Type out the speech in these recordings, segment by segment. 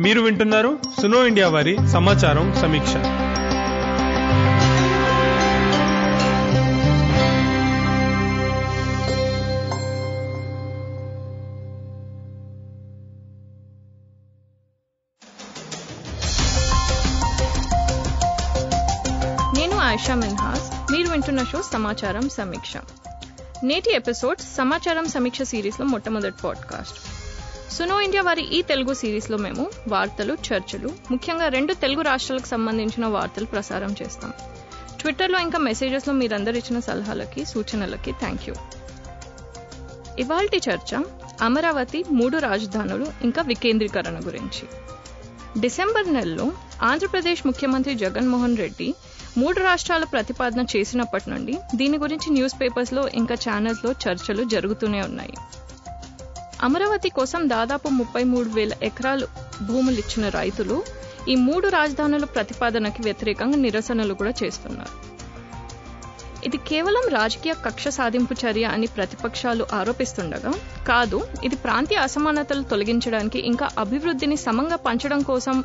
మీరు వింటున్నారు సునో ఇండియా వారి సమాచారం సమీక్ష. నేను ఆయిషా మిన్హాస్. మీరు వింటున్న షో సమాచారం సమీక్ష. నేటి ఎపిసోడ్ సమాచారం సమీక్ష సిరీస్లో మొట్టమొదటి పాడ్కాస్ట్. సునో ఇండియా వారి ఈ తెలుగు సిరీస్లో మేము వార్తలు చర్చలు ముఖ్యంగా రెండు తెలుగు రాష్ట్రాలకు సంబంధించిన వార్తలు ప్రసారం చేస్తాం. ట్విట్టర్లో ఇంకా మెసేజెస్లో మీరందరు ఇచ్చిన సలహాలకి సూచనలకి థ్యాంక్ యూ ఇవాల్టి చర్చ అమరావతి మూడు రాజధానులు ఇంకా వికేంద్రీకరణ గురించి. డిసెంబర్ నెలలో ఆంధ్రప్రదేశ్ ముఖ్యమంత్రి జగన్మోహన్ రెడ్డి మూడు రాష్ట్రాల ప్రతిపాదన చేసినప్పటి నుండి దీని గురించి న్యూస్ పేపర్స్లో ఇంకా ఛానల్స్లో చర్చలు జరుగుతూనే ఉన్నాయి. అమరావతి కోసం దాదాపు ముప్పై మూడు వేల ఎకరాలు భూములు ఇచ్చిన రైతులు ఈ మూడు రాజధానుల ప్రతిపాదనకి వ్యతిరేకంగా నిరసనలు కూడా చేస్తున్నారు. ఇది కేవలం రాజకీయ కక్ష సాధింపు చర్య అని ప్రతిపక్షాలు ఆరోపిస్తుండగా కాదు ఇది ప్రాంతీయ అసమానతలు తొలగించడానికి ఇంకా అభివృద్ధిని సమంగా పంచడం కోసం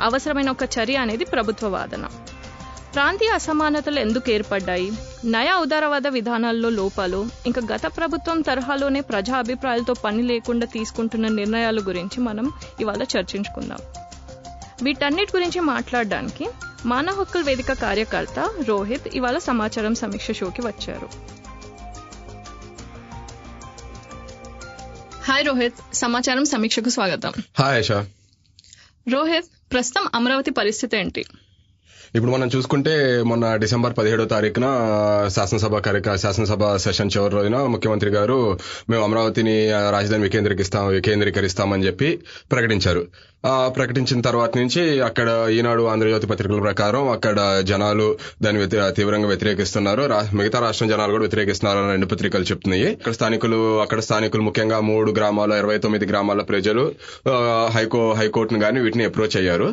అవసరమైన ఒక చర్య అనేది ప్రభుత్వ వాదన. ప్రాంతీయ అసమానతలు ఎందుకు ఏర్పడ్డాయి? నయా ఉదారవాద విధానాల్లో లోపాలు ఇంకా గత ప్రభుత్వం తరహాలోనే ప్రజా అభిప్రాయాలతో పని లేకుండా తీసుకుంటున్న నిర్ణయాల గురించి మనం ఇవాళ చర్చించుకుందాం. వీటన్నిటి గురించి మాట్లాడడానికి మానవ హక్కుల వేదిక కార్యకర్త రోహిత్ ఇవాళ సమాచారం సమీక్ష షోకి వచ్చారు. హాయ్ రోహిత్ సమాచారం సమీక్షకు స్వాగతం. హాయ్ రోహిత్ ప్రస్తుతం అమరావతి పరిస్థితి ఏంటి? ఇప్పుడు మనం చూసుకుంటే మొన్న డిసెంబర్ పదిహేడో తారీఖున శాసనసభ కార్యక్రమ శాసనసభ సెషన్ చివరి రోజున ముఖ్యమంత్రి గారు మేము అమరావతిని రాజధాని వికేంద్రీకరిస్తాం వికేంద్రీకరిస్తామని చెప్పి ప్రకటించారు. ప్రకటించిన తర్వాత నుంచి అక్కడ ఈనాడు ఆంధ్రజ్యోతి పత్రికల ప్రకారం అక్కడ జనాలు దాన్ని తీవ్రంగా వ్యతిరేకిస్తున్నారు. మిగతా రాష్ట్రం జనాలు కూడా వ్యతిరేకిస్తున్నారు అని రెండు పత్రికలు చెప్తున్నాయి. అక్కడ స్థానికులు అక్కడ స్థానికులు ముఖ్యంగా మూడు గ్రామాల ఇరవై తొమ్మిది గ్రామాల ప్రజలు హైకో హైకోర్టును కానీ వీటిని అప్రోచ్ అయ్యారు.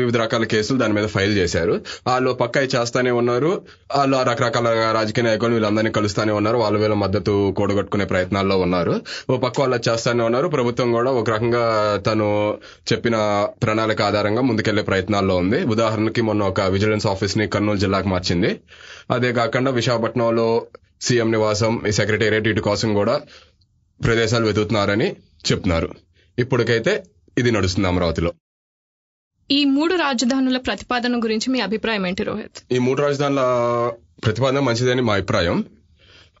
వివిధ రకాల కేసులు దాని మీద ఫైల్ చేశారు. వాళ్ళు పక్క చేస్తానే ఉన్నారు. వాళ్ళు రకరకాల రాజకీయ నాయకులు వీళ్ళందరినీ కలుస్తానే ఉన్నారు. వాళ్ళు వీళ్ళ మద్దతు కూడగట్టుకునే ప్రయత్నాల్లో ఉన్నారు. ఓ పక్క వాళ్ళు చేస్తానే ఉన్నారు. ప్రభుత్వం కూడా ఒక రకంగా తను చెప్పిన ప్రణాళిక ఆధారంగా ముందుకెళ్ళే ప్రయత్నాల్లో ఉంది. ఉదాహరణకి మొన్న ఒక విజిలెన్స్ ఆఫీస్ని కర్నూలు జిల్లాకు మార్చింది. అదే కాకుండా విశాఖపట్నంలో సీఎం నివాసం ఈ సెక్రటేరియట్ ఇటు కోసం కూడా ప్రదేశాలు వెతుకుతున్నారని చెప్తున్నారు. ఇప్పటికైతే ఇది నడుస్తుంది అమరావతిలో. ఈ మూడు రాజధానుల ప్రతిపాదన గురించి మీ అభిప్రాయం ఏంటి రోహిత్? ఈ మూడు రాజధానుల ప్రతిపాదన మంచిదని మా అభిప్రాయం.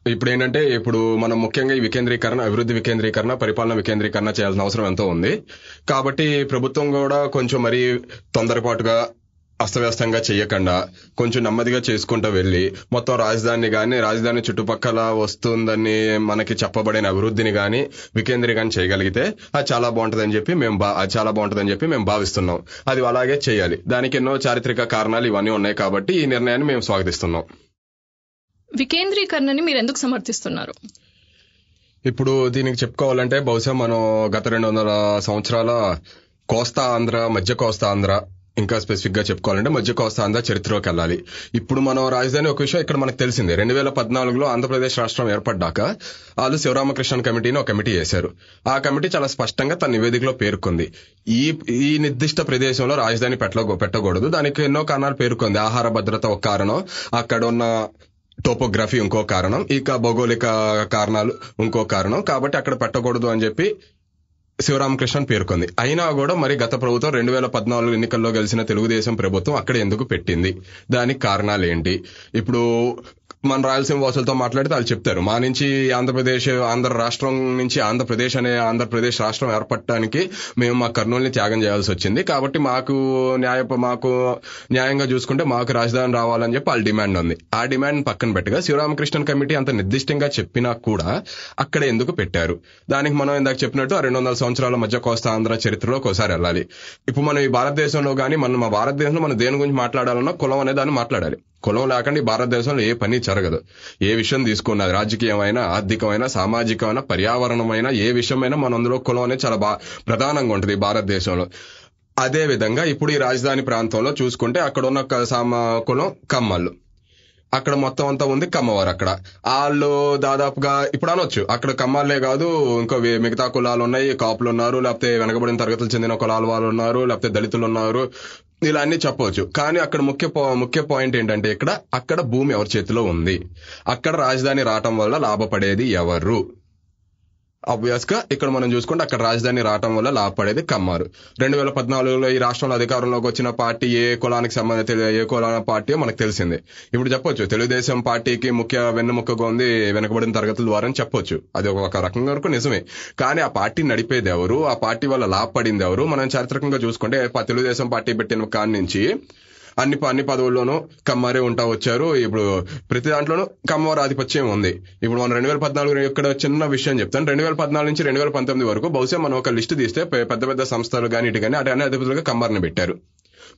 ఇప్పుడు ఏంటంటే ఇప్పుడు మనం ముఖ్యంగా ఈ వికేంద్రీకరణ అభివృద్ధి వికేంద్రీకరణ పరిపాలన వికేంద్రీకరణ చేయాల్సిన అవసరం ఎంతో ఉంది. కాబట్టి ప్రభుత్వం కూడా కొంచెం మరీ తొందరపాటుగా అస్తవ్యస్తంగా చేయకుండా కొంచెం నెమ్మదిగా చేసుకుంటూ వెళ్ళి మొత్తం రాజధాని కానీ రాజధాని చుట్టుపక్కల వస్తుందని మనకి చెప్పబడిన అభివృద్ధిని కానీ వికేంద్రీకరణ చేయగలిగితే అది చాలా బాగుంటుందని చెప్పి మేము బా అది చాలా బాగుంటుందని చెప్పి మేము భావిస్తున్నాం. అది అలాగే చేయాలి. దానికి ఎన్నో చారిత్రక కారణాలు ఇవన్నీ ఉన్నాయి కాబట్టి ఈ నిర్ణయాన్ని మేము స్వాగతిస్తున్నాం. వికేంద్రీకరణని మీరు ఎందుకు సమర్థిస్తున్నారు? ఇప్పుడు దీనికి చెప్పుకోవాలంటే బహుశా మనం గత రెండు వందల సంవత్సరాల కోస్తా ఆంధ్ర మధ్య కోస్తా ఆంధ్ర ఇంకా స్పెసిఫిక్గా చెప్పుకోవాలంటే మధ్య కోస్తా చరిత్రలోకి వెళ్ళాలి. ఇప్పుడు మనం రాజధాని ఒక విషయం ఇక్కడ మనకు తెలిసిందే. రెండు వేల పద్నాలుగులో ఆంధ్రప్రదేశ్ రాష్ట్రం ఏర్పడ్డాక వాళ్ళు శివరామకృష్ణ కమిటీని ఒక కమిటీ చేశారు ఆ కమిటీ చాలా స్పష్టంగా తన నివేదికలో పేర్కొంది. ఈ ఈ నిర్దిష్ట ప్రదేశంలో రాజధాని పెట్ట పెట్టకూడదు. దానికి ఎన్నో కారణాలు పేర్కొంది. ఆహార భద్రత ఒక కారణం అక్కడ ఉన్న టోపోగ్రఫీ ఇంకో కారణం ఇక భౌగోళిక కారణాలు ఇంకో కారణం. కాబట్టి అక్కడ పెట్టకూడదు అని చెప్పి శివరామకృష్ణన్ పేర్కొంది. అయినా కూడా మరి గత ప్రభుత్వం రెండు వేల పద్నాలుగు ఎన్నికల్లో గెలిచిన తెలుగుదేశం ప్రభుత్వం అక్కడ ఎందుకు పెట్టింది? దానికి కారణాలు ఏంటి ఇప్పుడు మన రాయలసీమ వాసులతో మాట్లాడితే వాళ్ళు చెప్తారు. మా నుంచి ఆంధ్రప్రదేశ్ ఆంధ్ర రాష్ట్రం నుంచి ఆంధ్రప్రదేశ్ అనే ఆంధ్రప్రదేశ్ రాష్ట్రం ఏర్పడటానికి మేము మా కర్నూలుని త్యాగం చేయాల్సి వచ్చింది. కాబట్టి మాకు న్యాయ మాకు న్యాయంగా చూసుకుంటే మాకు రాజధాని రావాలని చెప్పి వాళ్ళ డిమాండ్ ఉంది. ఆ డిమాండ్ పక్కన పెట్టగా శివరామకృష్ణన్ కమిటీ అంత నిర్దిష్టంగా చెప్పినా కూడా అక్కడ ఎందుకు పెట్టారు? దానికి మనం ఇందాక చెప్పినట్టు ఆ రెండు వందల సంవత్సరాల మధ్య కోస్తా ఆంధ్ర చరిత్రలో ఒకసారి వెళ్ళాలి. ఇప్పుడు మనం ఈ భారతదేశంలో కానీ మనం మా భారతదేశంలో మనం దేని గురించి మాట్లాడాలన్నా కులం అనే దాన్ని మాట్లాడాలి. కులం లేకుండా ఈ భారతదేశంలో ఏ పని జరగదు. ఏ విషయం తీసుకున్నా రాజకీయమైన ఆర్థికమైన సామాజికమైన పర్యావరణమైన ఏ విషయమైనా మన అందులో కులం అనేది చాలా బా ప్రధానంగా ఉంటుంది భారతదేశంలో. అదే విధంగా ఇప్పుడు ఈ రాజధాని ప్రాంతంలో చూసుకుంటే అక్కడ ఉన్న క- సామా కులం కమ్మలు అక్కడ మొత్తం అంతా ఉంది కమ్మవారు అక్కడ. వాళ్ళు దాదాపుగా ఇప్పుడు అనొచ్చు. అక్కడ కమ్మాలే కాదు ఇంకో మిగతా కులాలు ఉన్నాయి. కాపులు ఉన్నారు లేకపోతే వెనకబడిన తరగతులు చెందిన కులాల వాళ్ళు ఉన్నారు లేకపోతే దళితులు ఉన్నారు. ఇలా అన్ని చెప్పవచ్చు. కానీ అక్కడ ముఖ్య ముఖ్య పాయింట్ ఏంటంటే ఇక్కడ అక్కడ భూమి ఎవరి చేతిలో ఉంది? అక్కడ రాజధాని రావటం వల్ల లాభపడేది ఎవరు? అబ్వియస్గా ఇక్కడ మనం చూసుకుంటే అక్కడ రాజధాని రావటం వల్ల లాభపడేది కమ్మారు. రెండు వేల పద్నాలుగులో ఈ రాష్ట్రంలో అధికారంలోకి వచ్చిన పార్టీ ఏ కులానికి సంబంధించిన ఏ కులాన పార్టీ మనకు తెలిసిందే. ఇప్పుడు చెప్పొచ్చు తెలుగుదేశం పార్టీకి ముఖ్య వెన్నముక్కగా ఉంది వెనకబడిన తరగతుల ద్వారా అని చెప్పొచ్చు. అది ఒక రకంగా వరకు నిజమే. కానీ ఆ పార్టీ నడిపేది ఎవరు? ఆ పార్టీ వల్ల లాభపడింది ఎవరు? మనం చారిత్రకంగా చూసుకుంటే తెలుగుదేశం పార్టీ పెట్టిన కాడి నుంచి అన్ని ప- అన్ని పదవుల్లోనూ కమ్మారే ఉంటా వచ్చారు. ఇప్పుడు ప్రతి దాంట్లోనూ కమ్మవారి ఆధిపత్యం ఉంది. ఇప్పుడు మనం రెండు వేల పద్నాలుగు ఇక్కడ చిన్న విషయం చెప్తాను. రెండు వేల పద్నాలుగు నుంచి రెండు వేల పంతొమ్మిది వరకు బహుశా మనం ఒక లిస్ట్ తీస్తే పెద్ద పెద్ద సంస్థలు కానీ ఇటు కానీ అటు అన్ని అధిపతులుగా కమ్మారిని పెట్టారు.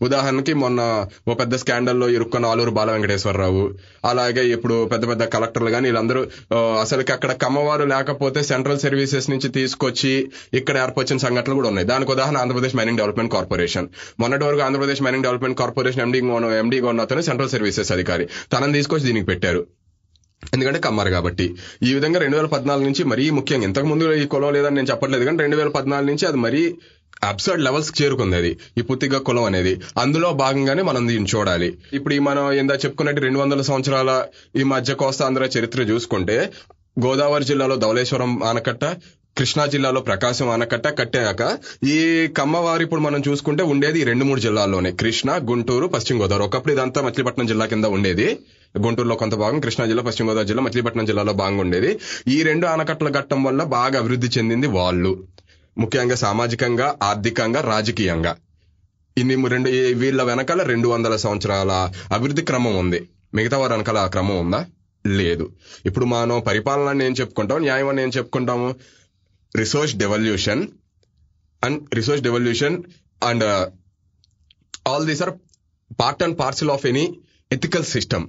ఉదాహరణకి మొన్న ఓ పెద్ద స్కాండల్లో ఇరుక్కున్న ఆలూరు బాల వెంకటేశ్వరరావు అలాగే ఇప్పుడు పెద్ద పెద్ద కలెక్టర్లు కానీ వీళ్ళందరూ అసలుకి అక్కడ కమ్మవారు లేకపోతే సెంట్రల్ సర్వీసెస్ నుంచి తీసుకొచ్చి ఇక్కడ ఏర్పరిచిన సంఘటనలు కూడా ఉన్నాయి. దానికి ఉదాహరణ ఆంధ్రప్రదేశ్ మైనింగ్ డెవలప్మెంట్ కార్పొరేషన్. మొన్నటి వరకు Andhra Pradesh mining development corporation MD ఎండీగా ఉన్న అతను సెంట్రల్ సర్వీసెస్ అధికారి తనని తీసుకొచ్చి దీనికి పెట్టారు. ఎందుకంటే కమ్మారు కాబట్టి. ఈ విధంగా రెండు వేల పద్నాలుగు నుంచి మరీ ముఖ్యంగా ఇంతకు ముందు ఈ కులం లేదని నేను చెప్పట్లేదు కానీ రెండు వేల పద్నాలుగు నుంచి అది మరీ అబ్సర్డ్ లెవెల్స్ చేరుకుంది అది. ఈ పుత్తిగా కులం అనేది. అందులో భాగంగానే మనం దీన్ని చూడాలి. ఇప్పుడు ఈ మనం ఇందా చెప్పుకున్నట్టు రెండు వందల సంవత్సరాల ఈ మధ్య కోస్తాంధ్ర చరిత్ర చూసుకుంటే గోదావరి జిల్లాలో ధవళేశ్వరం ఆనకట్ట కృష్ణా జిల్లాలో ప్రకాశం ఆనకట్ట కట్టాక ఈ కమ్మవారు ఇప్పుడు మనం చూసుకుంటే ఉండేది రెండు మూడు జిల్లాల్లోనే. కృష్ణా గుంటూరు పశ్చిమ గోదావరి. ఒకప్పుడు ఇదంతా మచిలీపట్నం జిల్లా కింద ఉండేది. గుంటూరులో కొంత భాగం కృష్ణా జిల్లా పశ్చిమ గోదావరి జిల్లా మచిలీపట్నం జిల్లాలో భాగంగా ఉండేది. ఈ రెండు ఆనకట్టల ఘట్టం వల్ల బాగా అభివృద్ధి చెందింది వాళ్ళు. ముఖ్యంగా సామాజికంగా ఆర్థికంగా రాజకీయంగా. ఇన్ని రెండు వీళ్ళ వెనకాల రెండు వందల సంవత్సరాల అభివృద్ధి క్రమం ఉంది. మిగతా వారి వెనకాల ఆ క్రమం ఉందా? లేదు. ఇప్పుడు మనం పరిపాలన ఏం చెప్పుకుంటాం? న్యాయం అని ఏం చెప్పుకుంటాము? Resource devolution and resource devolution and all these are part and parcel of any ethical system.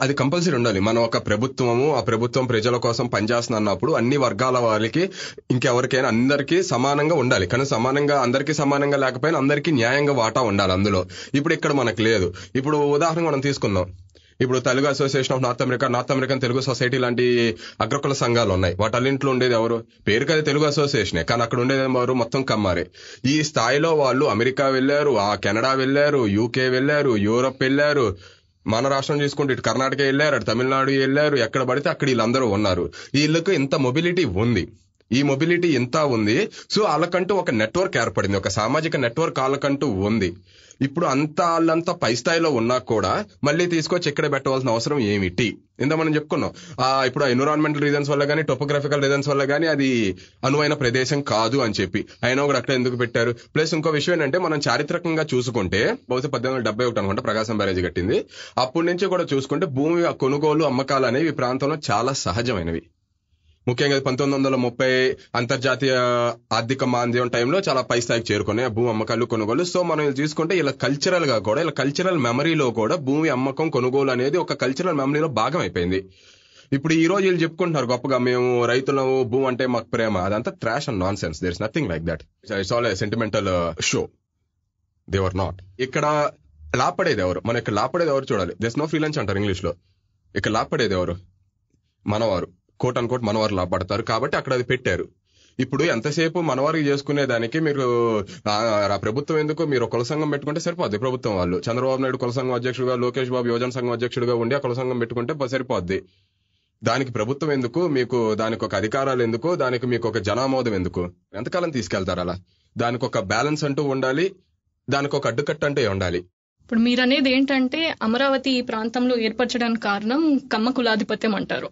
అది కంపల్సరీ ఉండాలి. మనం ఒక ప్రభుత్వము ఆ ప్రభుత్వం ప్రజల కోసం పనిచేస్తుంది అన్నప్పుడు అన్ని వర్గాల వారికి ఇంకెవరికైనా అందరికీ సమానంగా ఉండాలి. కానీ సమానంగా అందరికీ సమానంగా లేకపోయినా అందరికీ న్యాయంగా వాటా ఉండాలి అందులో. ఇప్పుడు ఇక్కడ మనకు లేదు. ఇప్పుడు ఉదాహరణ మనం తీసుకుందాం. ఇప్పుడు Telugu association of North America North American Telugu society లాంటి అగ్రకుల సంఘాలు ఉన్నాయి. వాటన్నింటిలో ఉండేది ఎవరు? పేరుకి అది తెలుగు అసోసియేషనే. కానీ అక్కడ ఉండేది ఎవరు? మొత్తం కమ్మారే. ఈ స్థాయిలో వాళ్ళు అమెరికా వెళ్ళారు ఆ కెనడా వెళ్ళారు యూకే వెళ్ళారు యూరప్ వెళ్ళారు. మన రాష్ట్రం చూసుకుంటే ఇటు కర్ణాటక వెళ్ళారు అటు తమిళనాడు వెళ్ళారు ఎక్కడ పడితే అక్కడ వీళ్ళందరూ ఉన్నారు. వీళ్ళకు ఇంత మొబిలిటీ ఉంది. ఈ మొబిలిటీ ఇంత ఉంది. సో వాళ్ళకంటూ ఒక నెట్వర్క్ ఏర్పడింది. ఒక సామాజిక నెట్వర్క్ వాళ్ళకంటూ ఉంది. ఇప్పుడు అంత వాళ్ళంతా పై స్థాయిలో ఉన్నా కూడా మళ్ళీ తీసుకొచ్చి ఎక్కడ పెట్టవలసిన అవసరం ఏమిటి? ఇంత మనం చెప్పుకున్నాం. ఆ ఇప్పుడు ఎన్విరాన్మెంటల్ రీజన్స్ వల్ల కానీ టోపోగ్రఫికల్ రీజన్స్ వల్ల కానీ అది అనువైన ప్రదేశం కాదు అని చెప్పి. అయినా కూడా అక్కడ ఎందుకు పెట్టారు? ప్లస్ ఇంకో విషయం ఏంటంటే మనం చారిత్రకంగా చూసుకుంటే బహుశా పద్దెనిమిది వందల డెబ్బై ఒకటి అనుకుంటే ప్రకాశం బ్యారేజ్ కట్టింది. అప్పటి నుంచి కూడా చూసుకుంటే భూమి కొనుగోలు అమ్మకాలు అనేవి ఈ ప్రాంతంలో చాలా సహజమైనవి. ముఖ్యంగా పంతొమ్మిది వందల ముప్పై అంతర్జాతీయ ఆర్థిక మాంద్యం టైంలో చాలా పై స్థాయికి చేరుకున్నాయి. భూమి అమ్మకాలు కొనుగోలు. సో మనం ఇది చూసుకుంటే ఇలా కల్చరల్గా కూడా ఇలా కల్చరల్ మెమరీలో కూడా భూమి అమ్మకం కొనుగోలు అనేది ఒక కల్చరల్ మెమరీలో భాగం అయిపోయింది. ఇప్పుడు ఈ రోజు వీళ్ళు చెప్పుకుంటున్నారు గొప్పగా మేము రైతులము భూమి అంటే మాకు ప్రేమ. అదంతా trash and nonsense there is nothing like that it's all sentimental show they're not ఇక్కడ లాపడేది ఎవరు? మనం ఇక్కడ లాపడేది ఎవరు చూడాలి? దిస్ నో ఫ్రీలెన్స్ అంటారు ఇంగ్లీష్లో ఇక్కడ లాపడేది ఎవరు? మనవారు. కోట్ అన్ కోట్ మనవారు లాభపడతారు. కాబట్టి అక్కడ అది పెట్టారు. ఇప్పుడు ఎంతసేపు మనవారికి చేసుకునే దానికి మీరు ఆ, ప్రభుత్వం ఎందుకు మీరు కుల సంఘం పెట్టుకుంటే సరిపోద్ది ప్రభుత్వం వాళ్ళు. చంద్రబాబు నాయుడు కుల సంఘం అధ్యక్షుడుగా లోకేష్ బాబు యువజన సంఘం అధ్యక్షుడుగా ఉండి ఆ కుల సంఘం పెట్టుకుంటే సరిపోద్ది. దానికి ప్రభుత్వం ఎందుకు? మీకు దానికి ఒక అధికారాలు ఎందుకు? దానికి మీకు ఒక జనామోదం ఎందుకు? ఎంతకాలం తీసుకెళ్తారు అలా? దానికి ఒక బ్యాలెన్స్ అంటూ ఉండాలి. దానికి ఒక అడ్డుకట్ట అంటే ఉండాలి. ఇప్పుడు మీరు అనేది ఏంటంటే అమరావతి ఈ ప్రాంతంలో ఏర్పరచడానికి కారణం కమ్మ కులాధిపత్యం అంటారు.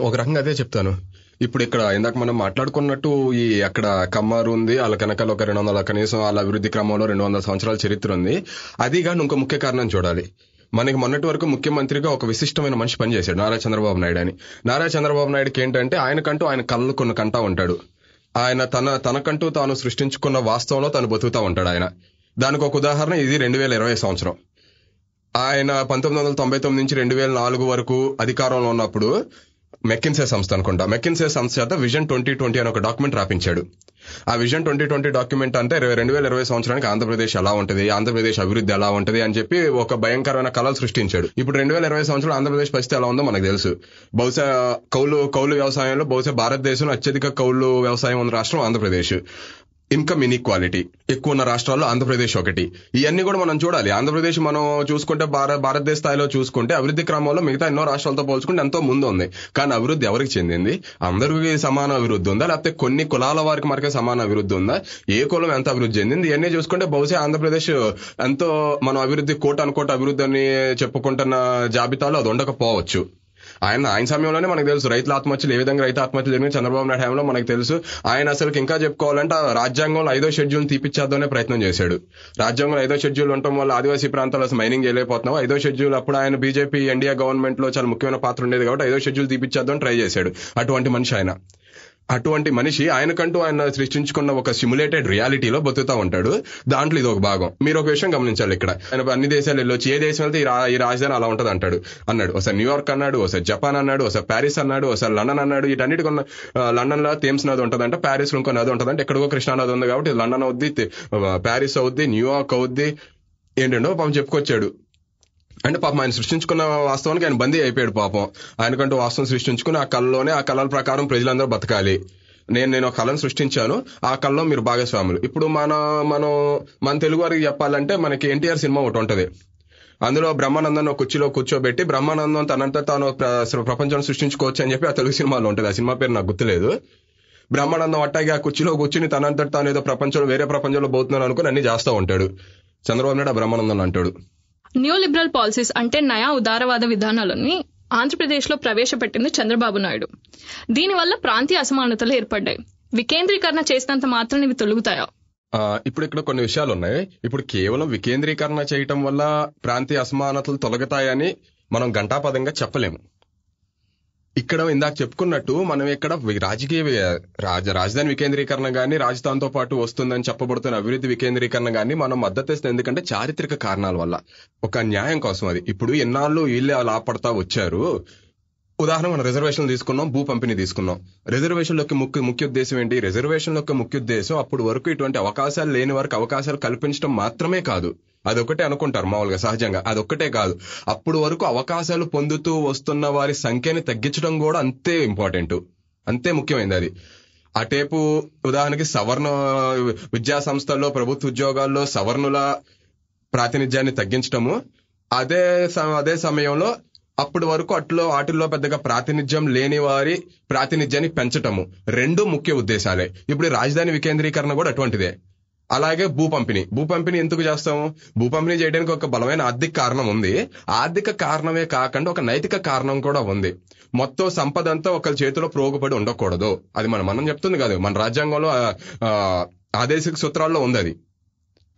ఒక రకంగా అదే చెప్తాను. ఇప్పుడు ఇక్కడ ఇందాక మనం మాట్లాడుకున్నట్టు ఈ అక్కడ కమ్మారు ఉంది వాళ్ళ వెనకాల ఒక రెండు వందల కనీసం వాళ్ళ అభివృద్ధి క్రమంలో రెండు వందల సంవత్సరాల చరిత్ర ఉంది. అది కానీ ఇంకో ముఖ్య కారణం చూడాలి. మనకి మొన్నటి వరకు ముఖ్యమంత్రిగా ఒక విశిష్టమైన మనిషి పనిచేశాడు నారా చంద్రబాబు నాయుడు అని. నారా చంద్రబాబు నాయుడుకి ఏంటంటే ఆయనకంటూ ఆయన కళ్ళు కొన్ని కంటా ఉంటాడు. ఆయన తన తనకంటూ తాను సృష్టించుకున్న వాస్తవంలో తను బతుకుతా ఉంటాడు ఆయన. దానికి ఒక ఉదాహరణ ఇది రెండు వేల ఇరవై సంవత్సరం. ఆయన పంతొమ్మిది వందల తొంభై తొమ్మిది నుంచి రెండు వేల నాలుగు వరకు అధికారంలో ఉన్నప్పుడు మెక్కిన్సే సంస్థ అనుకుంటా. మెక్కిన్సే సంస్థ చేత విజన్ ట్వంటీ ట్వంటీ అని ఒక డాక్యుమెంట్ రాపించాడు. ఆ విజన్ ట్వంటీ ట్వంటీ డాక్యుమెంట్ అంటే రెండు వేల ఇరవై సంవత్సరానికి ఆంధ్రప్రదేశ్ ఎలా ఉంటుంది ఆంధ్రప్రదేశ్ అభివృద్ధి ఎలా ఉంటది అని చెప్పి ఒక భయంకరమైన కళలు సృష్టించాడు. ఇప్పుడు రెండు వేల ఇరవై సంవత్సరాలు ఆంధ్రప్రదేశ్ పరిస్థితి ఎలా ఉందో మనకు తెలుసు. బహుశా కౌలు కౌలు వ్యవసాయంలో బహుశా భారతదేశంలో అత్యధిక కౌలు వ్యవసాయం ఉన్న రాష్ట్రం ఆంధ్రప్రదేశ్. ఇన్కమ్ ఇన్ఈక్వాలిటీ ఎక్కువ ఉన్న రాష్ట్రాల్లో ఆంధ్రప్రదేశ్ ఒకటి. ఇవన్నీ కూడా మనం చూడాలి. ఆంధ్రప్రదేశ్ మనం చూసుకుంటే భారత భారతదేశ స్థాయిలో చూసుకుంటే అభివృద్ధి క్రమంలో మిగతా ఎన్నో రాష్ట్రాలతో పోల్చుకుంటే ఎంతో ముందు ఉంది కానీ అభివృద్ధి ఎవరికి చెందింది? అందరికీ సమాన అభివృద్ధి ఉందా? లేకపోతే కొన్ని కులాల వారికి మనకే సమాన అభివృద్ధి ఉందా? ఏ కులం ఎంత అభివృద్ధి చెందింది? ఇవన్నీ చూసుకుంటే బహుశా ఆంధ్రప్రదేశ్ ఎంతో మనం అభివృద్ధి కోట అనుకోట అభివృద్ధి అని చెప్పుకుంటున్న జాబితాలో అది ఉండకపోవచ్చు. ఆయన ఆయన సమయంలోనే మనకు తెలుసు రైతుల ఆత్మహత్యలు ఏ విధంగా రైతు ఆత్మహత్యలు జరిగిన చంద్రబాబు నాయుడు హయాంలో మనకు తెలుసు. ఆయన అసలు ఇంకా చెప్పుకోవాలంటే ఆ రాజ్యాంగంలో ఐదో షెడ్యూల్ తీపిచ్చేద్దామనే ప్రయత్నం చేశాడు. రాజ్యాంగంలో ఐదో షెడ్యూల్ ఉండటం వల్ల ఆదివాసీ ప్రాంతాల్లో అసలు మైనింగ్ చేయలేకపోతున్నాం. ఐదో షెడ్యూల్ అప్పుడు ఆయన బీజేపీ ఎన్డీఏ గవర్నమెంట్లో చాలా ముఖ్యమైన పాత్ర ఉండేది కాబట్టి ఐదో షెడ్యూల్ తీపిచ్చేద్దాం ట్రై చేశాడు. అటువంటి మనిషి ఆయన. అటువంటి మనిషి ఆయనకంటూ ఆయన సృష్టించుకున్న ఒక సిమ్యులేటెడ్ రియాలిటీలో బతుకుతా ఉంటాడు. దాంట్లో ఇది ఒక భాగం. మీరు ఒక విషయం గమనించాలి ఇక్కడ. ఆయన అన్ని దేశాలు వెళ్ళొచ్చు ఏ దేశం వెళ్తే ఈ రాజధాని అలా ఉంటుంది అంటాడు. అన్నాడు. ఒకసారి న్యూయార్క్ అన్నాడు ఒకసారి జపాన్ అన్నాడు ఒకసారి ప్యారిస్ అన్నాడు ఒకసారి లండన్ అన్నాడు. వీటన్నిటి కొన్న లండన్లో థేమ్స్ నది ఉంటదంటే ప్యారిస్లో ఇంకో నది అంటే ఎక్కడికో కృష్ణా నది ఉంది కాబట్టి లండన్ అవుద్ది ప్యారిస్ అవుద్ది న్యూయార్క్ అవుద్ది ఏంటంటే పాపం చెప్పుకొచ్చాడు. అంటే పాపం ఆయన సృష్టించుకున్న వాస్తవానికి ఆయన బందీ అయిపోయాడు పాపం. ఆయనకంటూ వాస్తవం సృష్టించుకుని ఆ కళలోనే ఆ కళల ప్రకారం ప్రజలందరూ బతకాలి. నేను నేను ఒక కళను సృష్టించాను. ఆ కళలో మీరు భాగస్వాములు. ఇప్పుడు మన మనం మన తెలుగు వారికి చెప్పాలంటే మనకి ఎన్టీఆర్ సినిమా ఒకటి ఉంటుంది. అందులో బ్రహ్మానందం ఒక కుర్చీలో కూర్చోబెట్టి బ్రహ్మానందం తనంతా తాను ప్రపంచం సృష్టించుకోవచ్చు అని చెప్పి ఆ తెలుగు సినిమాలో ఉంటుంది. ఆ సినిమా పేరు నాకు గుర్తులేదు. బ్రహ్మానందం అట్టాగి ఆ కుర్చీలో కూర్చుని తనంతట తాను ఏదో ప్రపంచంలో వేరే ప్రపంచంలో పోతున్నాను అనుకుని అన్ని చేస్తూ ఉంటాడు. చంద్రబాబు నాయుడు ఆ బ్రహ్మానందం అంటాడు. న్యూ లిబరల్ పాలసీస్ అంటే నయా ఉదారవాద విధానాలని ఆంధ్రప్రదేశ్లో ప్రవేశపెట్టింది చంద్రబాబు నాయుడు. దీనివల్ల ప్రాంతీయ అసమానతలు ఏర్పడ్డాయి. వికేంద్రీకరణ చేసినంత మాత్రం ఇవి తొలుగుతాయా? ఇప్పుడు ఇక్కడ కొన్ని విషయాలు ఉన్నాయి ఇప్పుడు కేవలం వికేంద్రీకరణ చేయటం వల్ల ప్రాంతీయ అసమానతలు తొలగుతాయని మనం ఘంటాపదంగా చెప్పలేము. ఇక్కడ ఇందాక చెప్పుకున్నట్టు మనం ఇక్కడ రాజకీయ రాజ రాజధాని వికేంద్రీకరణ కానీ రాజధానితో పాటు వస్తుందని చెప్పబడుతున్న అభివృద్ధి వికేంద్రీకరణ కానీ మనం మద్దతు ఇస్తుంది ఎందుకంటే చారిత్రక కారణాల వల్ల. ఒక న్యాయం కోసం అది. ఇప్పుడు ఎన్నాళ్ళు వీళ్ళే లాపడతా వచ్చారు. ఉదాహరణ మనం రిజర్వేషన్ తీసుకున్నాం భూ పంపిణీ తీసుకున్నాం. రిజర్వేషన్ యొక్క ముఖ్య ముఖ్య ఉద్దేశం ఏంటి? రిజర్వేషన్ యొక్క ముఖ్య ఉద్దేశం అప్పుడు వరకు ఇటువంటి అవకాశాలు లేని వరకు అవకాశాలు కల్పించడం మాత్రమే కాదు. అదొకటే అనుకుంటారు మామూలుగా సహజంగా. అదొక్కటే కాదు. అప్పుడు వరకు అవకాశాలు పొందుతూ వస్తున్న వారి సంఖ్యని తగ్గించడం కూడా అంతే ఇంపార్టెంట్. అంతే ముఖ్యమైనది అది. అటేపు ఉదాహరణకి సవర్ణ విద్యా సంస్థల్లో ప్రభుత్వ ఉద్యోగాల్లో సవర్ణుల ప్రాతినిధ్యాన్ని తగ్గించటము అదే అదే సమయంలో అప్పటి వరకు అట్లో వాటిల్లో పెద్దగా ప్రాతినిధ్యం లేని వారి ప్రాతినిధ్యాన్ని పెంచటము. రెండు ముఖ్య ఉద్దేశాలే. ఇప్పుడు రాజధాని వికేంద్రీకరణ కూడా అటువంటిదే. అలాగే భూ పంపిణీ భూ పంపిణీ ఎందుకు చేస్తాము? భూ పంపిణీ చేయడానికి ఒక బలమైన ఆర్థిక కారణం ఉంది. ఆర్థిక కారణమే కాకుండా ఒక నైతిక కారణం కూడా ఉంది. మొత్తం సంపద అంతా ఒకరి చేతిలో ప్రోగుపడి ఉండకూడదు. అది మన మనం చెప్తుంది కాదు. మన రాజ్యాంగంలో ఆదేశిక సూత్రాల్లో ఉంది అది.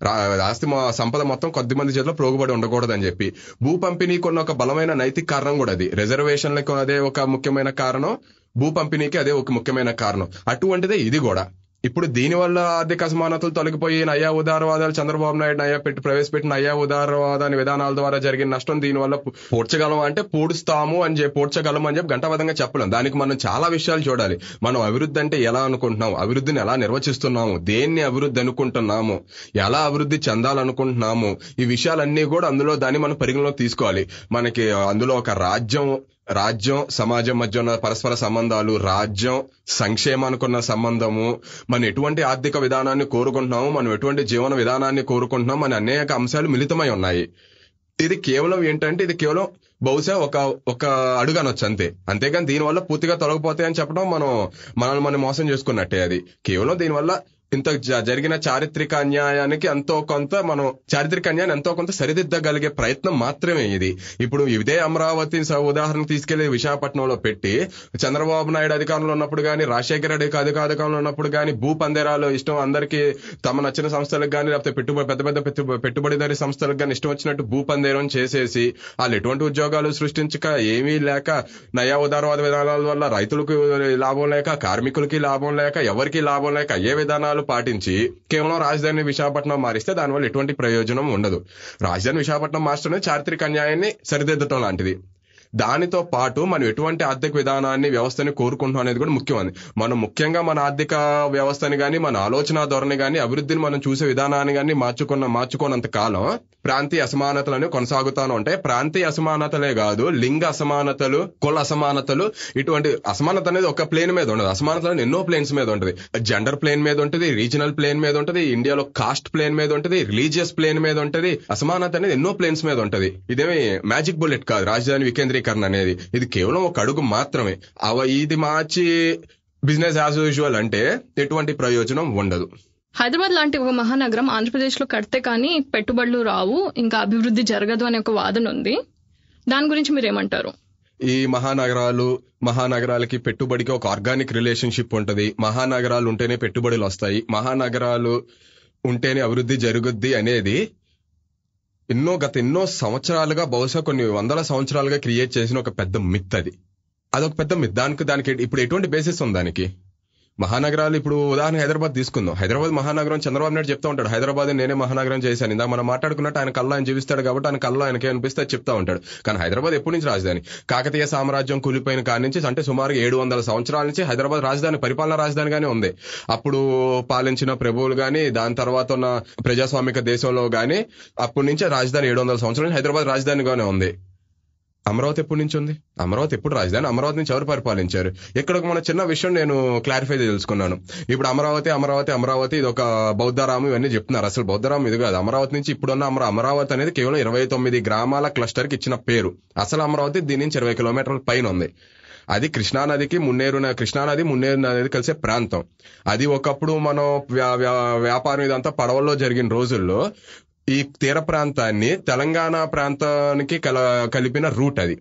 రా- ఆస్తి సంపద మొత్తం కొద్ది మంది చేతిలో ప్రోగుబడి ఉండకూడదని చెప్పి. భూ పంపిణీ ఉన్న ఒక బలమైన నైతిక కారణం కూడా అది. రిజర్వేషన్లకు అదే ఒక ముఖ్యమైన కారణం. భూ పంపిణీకి అదే ఒక ముఖ్యమైన కారణం. అటువంటిదే ఇది కూడా. ఇప్పుడు దీనివల్ల ఆర్థిక అసమానతలు తొలగిపోయి నయా ఉదారవాదాలు చంద్రబాబు నాయుడు నయా పెట్టి ప్రవేశపెట్టిన నయా ఉదారవాదాన్ని విధానాల ద్వారా జరిగిన నష్టం దీనివల్ల పూడ్చగలం అంటే పూడుస్తాము అని చెప్పి పూడ్చగలం అని చెప్పి గంటబద్ధంగా చెప్పలేం. దానికి మనం చాలా విషయాలు చూడాలి. మనం అభివృద్ధి అంటే ఎలా అనుకుంటున్నాం అభివృద్ధిని ఎలా నిర్వచిస్తున్నాము? దేన్ని అభివృద్ధి అనుకుంటున్నాము? ఎలా అభివృద్ధి చెందాలనుకుంటున్నాము? ఈ విషయాలన్నీ కూడా అందులో దాన్ని మనం పరిగణలోకి తీసుకోవాలి. మనకి అందులో ఒక రాజ్యం రాజ్యం సమాజం మధ్య ఉన్న పరస్పర సంబంధాలు రాజ్యం సంక్షేమానికున్న సంబంధము మనం ఎటువంటి ఆర్థిక విధానాన్ని కోరుకుంటున్నాము మనం ఎటువంటి జీవన విధానాన్ని కోరుకుంటున్నాం మన అనేక అంశాలు మిళితమై ఉన్నాయి. ఇది కేవలం ఏంటంటే ఇది కేవలం బహుశా ఒక ఒక అడుగు అనొచ్చు అంతే. అంతేగాని దీనివల్ల పూర్తిగా తొలగిపోతాయి అని చెప్పడం మనం మనల్ని మనం మోసం చేసుకున్నట్టే అది. కేవలం దీనివల్ల ఇంత జ- జరిగిన చారిత్రక అన్యాయానికి ఎంతో కొంత మనం చారిత్రక అన్యాయాన్ని ఎంతో కొంత సరిదిద్దగలిగే ప్రయత్నం మాత్రమే ఇది. ఇప్పుడు ఇదే అమరావతి ఉదాహరణ తీసుకెళ్ళి విశాఖపట్నంలో పెట్టి చంద్రబాబు నాయుడు అధికారంలో ఉన్నప్పుడు కానీ రాజశేఖర రెడ్డి అధిక అధికారంలో ఉన్నప్పుడు కానీ భూ పందేరాలు ఇష్టం అందరికీ తమ నచ్చిన సంస్థలకు కానీ లేకపోతే పెట్టుబడి పెద్ద పెద్ద పెట్టుబడిదారి సంస్థలకు కానీ ఇష్టం వచ్చినట్టు భూ పందేరం చేసేసి వాళ్ళు ఎటువంటి ఉద్యోగాలు సృష్టించక ఏమీ లేక నయా ఉదారవాద విధానాల వల్ల రైతులకు లాభం లేక కార్మికులకి లాభం లేక ఎవరికి లాభం లేక అయ్యే విధానాలు పాటించి కేవలం రాజధాని విశాఖపట్నం మారిస్తే దానివల్ల ఎటువంటి ప్రయోజనం ఉండదు. రాజధాని విశాఖపట్నం మార్చడం చారిత్రక అన్యాయాన్ని సరిదిద్దటం లాంటిది. దానితో పాటు మనం ఎటువంటి ఆర్థిక విధానాన్ని వ్యవస్థని కోరుకుంటున్నాం అనేది కూడా ముఖ్యమైనది మనం ముఖ్యంగా మన ఆర్థిక వ్యవస్థని కానీ మన ఆలోచన ధోరణి కానీ అభివృద్ధిని మనం చూసే విధానాన్ని కానీ మార్చుకున్న మార్చుకోనంత కాలం ప్రాంతీయ అసమానతలు కొనసాగుతాను ఉంటాయి ప్రాంతీయ అసమానతలే కాదు లింగ అసమానతలు కుల అసమానతలు ఇటువంటి అసమానత అనేది ఒక ప్లేన్ మీద ఉండదు. అసమానతలు ఎన్నో ప్లేన్స్ మీద ఉంటుంది. జెండర్ ప్లేన్ మీద ఉంటుంది రీజనల్ ప్లేన్ మీద ఉంటుంది ఇండియాలో కాస్ట్ ప్లేన్ మీద ఉంటుంది రిలీజియస్ ప్లేన్ మీద ఉంటుంది. అసమానత అనేది ఎన్నో ప్లేన్స్ మీద ఉంటది. ఇదేమి మ్యాజిక్ బుల్లెట్ కాదు. రాజధాని వికేంద్రీకరణ అనేది. ఇది కేవలం ఒక అడుగు మాత్రమే. అవ ఇది మార్చి బిజినెస్ యాజ్ యూజువల్ అంటే ఎటువంటి ప్రయోజనం ఉండదు. హైదరాబాద్ లాంటి ఒక మహానగరం ఆంధ్రప్రదేశ్లో కడితే కానీ పెట్టుబడులు రావు ఇంకా అభివృద్ధి జరగదు అనే ఒక వాదన ఉంది. దాని గురించి మీరు ఏమంటారు ఈ మహానగరాలు మహానగరాలకి పెట్టుబడికి ఒక ఆర్గానిక్ రిలేషన్షిప్ ఉంటది. మహానగరాలు ఉంటేనే పెట్టుబడులు వస్తాయి. మహానగరాలు ఉంటేనే అభివృద్ధి జరుగుద్ది అనేది ఎన్నో గత ఎన్నో సంవత్సరాలుగా బహుశా కొన్ని వందల సంవత్సరాలుగా క్రియేట్ చేసిన ఒక పెద్ద మిత్ అది. అదొక పెద్ద మిత్. దానికి దానికి ఇప్పుడు ఎటువంటి బేసిస్ ఉంది దానికి? మహానగరాలు ఇప్పుడు ఉదాహరణ హైదరాబాద్ తీసుకుందాం. హైదరాబాద్ మహానగరం చంద్రబాబు నాయుడు చెప్తా ఉంటాడు హైదరాబాద్ నేనే మహానగరం చేశాను. ఇందా మనం మాట్లాడుకున్నట్టు ఆయన కల్లా ఆయన జీవిస్తాడు కాబట్టి ఆయన కల్లా ఆయనకి అనిపిస్తే చెప్తా ఉంటాడు. కానీ హైదరాబాద్ ఎప్పటి నుంచి రాజధాని? కాకతీయ సామ్రాజ్యం కూలిపోయిన కాడి నుంచి అంటే సుమారు ఏడు వందల సంవత్సరాల నుంచి హైదరాబాద్ రాజధాని పరిపాలన రాజధానిగానే ఉంది. అప్పుడు పాలించిన ప్రభువులు కానీ దాని తర్వాత ఉన్న ప్రజాస్వామిక దేశంలో కానీ అప్పటి నుంచి రాజధాని ఏడు వందల సంవత్సరాల నుంచి హైదరాబాద్ రాజధానిగానే ఉంది. అమరావతి ఎప్పటి నుంచి ఉంది? అమరావతి ఎప్పుడు రాజధాని? అమరావతి నుంచి ఎవరు పరిపాలించారు? ఇక్కడ ఒక మన చిన్న విషయం నేను క్లారిఫై తెలుసుకున్నాను. ఇప్పుడు అమరావతి అమరావతి అమరావతి ఇది ఒక బౌద్ధరామం ఇవన్నీ చెప్తున్నారు. అసలు బౌద్ధరామం ఇది కాదు. అమరావతి నుంచి ఇప్పుడున్న అమరా అమరావతి అనేది కేవలం ఇరవై తొమ్మిది గ్రామాల క్లస్టర్కి ఇచ్చిన పేరు. అసలు అమరావతి దీని నుంచి ఇరవై కిలోమీటర్ల పైన ఉంది. అది కృష్ణానదికి మున్నేరు కృష్ణానది మున్నేరు నది కలిసే ప్రాంతం. అది ఒకప్పుడు మనం వ్యాపారం ఇదంతా పడవల్లో జరిగిన రోజుల్లో ఈ తీర ప్రాంతాన్ని తెలంగాణ ప్రాంతానికి కల కలిపిన రూట్ అది.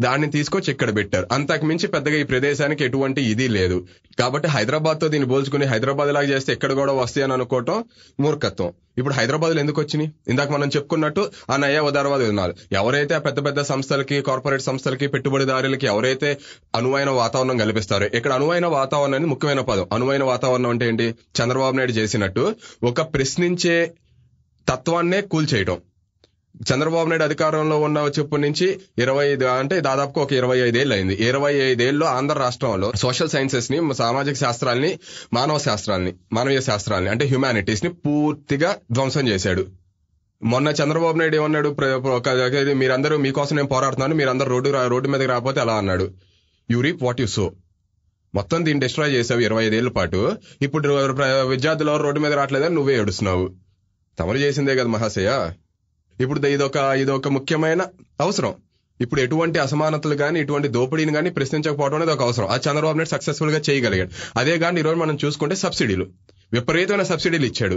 దాన్ని తీసుకొచ్చి ఇక్కడ పెట్టారు. అంతకు మించి పెద్దగా ఈ ప్రదేశానికి ఎటువంటి ఇది లేదు. కాబట్టి హైదరాబాద్తో దీన్ని పోల్చుకుని హైదరాబాద్ లాగా చేస్తే ఎక్కడ కూడా వస్తాయి అని అనుకోవటం మూర్ఖత్వం. ఇప్పుడు హైదరాబాద్లో ఎందుకు వచ్చినాయి? ఇందాక మనం చెప్పుకున్నట్టు ఆ నయ ఉదారవాద విధానాలు ఎవరైతే ఆ పెద్ద పెద్ద సంస్థలకి కార్పొరేట్ సంస్థలకి పెట్టుబడిదారులకి ఎవరైతే అనువైన వాతావరణం కల్పిస్తారో ఇక్కడ అనువైన వాతావరణం అనేది ముఖ్యమైన పదం. అనువైన వాతావరణం అంటే ఏంటి? చంద్రబాబు నాయుడు చేసినట్టు ఒక ప్రశ్నించే తత్వాన్నే కూల్చేయడం చంద్రబాబు నాయుడు అధికారంలో ఉన్న చెప్పు నుంచి ఇరవై ఐదు అంటే దాదాపు ఒక ఇరవై ఐదేళ్ళు అయింది. ఇరవై ఐదేళ్ళు ఆంధ్ర రాష్ట్రంలో సోషల్ సైన్సెస్ని సామాజిక శాస్త్రాల్ని మానవ శాస్త్రాల్ని మానవీయ శాస్త్రాల్ని అంటే హ్యుమానిటీస్ని పూర్తిగా ధ్వంసం చేశాడు. మొన్న చంద్రబాబు నాయుడు ఏమన్నాడు? ఒక- మీరందరూ మీకోసం నేను పోరాడుతున్నాను మీరందరూ రోడ్డు రోడ్డు మీదకి రాకపోతే అలా అన్నాడు. You reap what you sow మొత్తం దీన్ని డిస్ట్రాయ్ చేసావు ఇరవై ఐదేళ్ళ పాటు. ఇప్పుడు ప్ర- విద్యార్థులు రోడ్డు మీద రావట్లేదని నువ్వే ఏడుస్తున్నావు. తమరు చేసిందే కదా మహాశయ. ఇప్పుడు ఇదొక ఇదొక ముఖ్యమైన అవసరం. ఇప్పుడు ఎటువంటి అసమానతలు కానీ ఇటువంటి దోపిడీని కానీ ప్రశ్నించకపోవడం అనేది ఒక అవసరం. ఆ చంద్రబాబు నాయుడు సక్సెస్ఫుల్గా చేయగలిగాడు. అదే కానీ ఈరోజు మనం చూసుకుంటే సబ్సిడీలు. విపరీతమైన సబ్సిడీలు ఇచ్చాడు.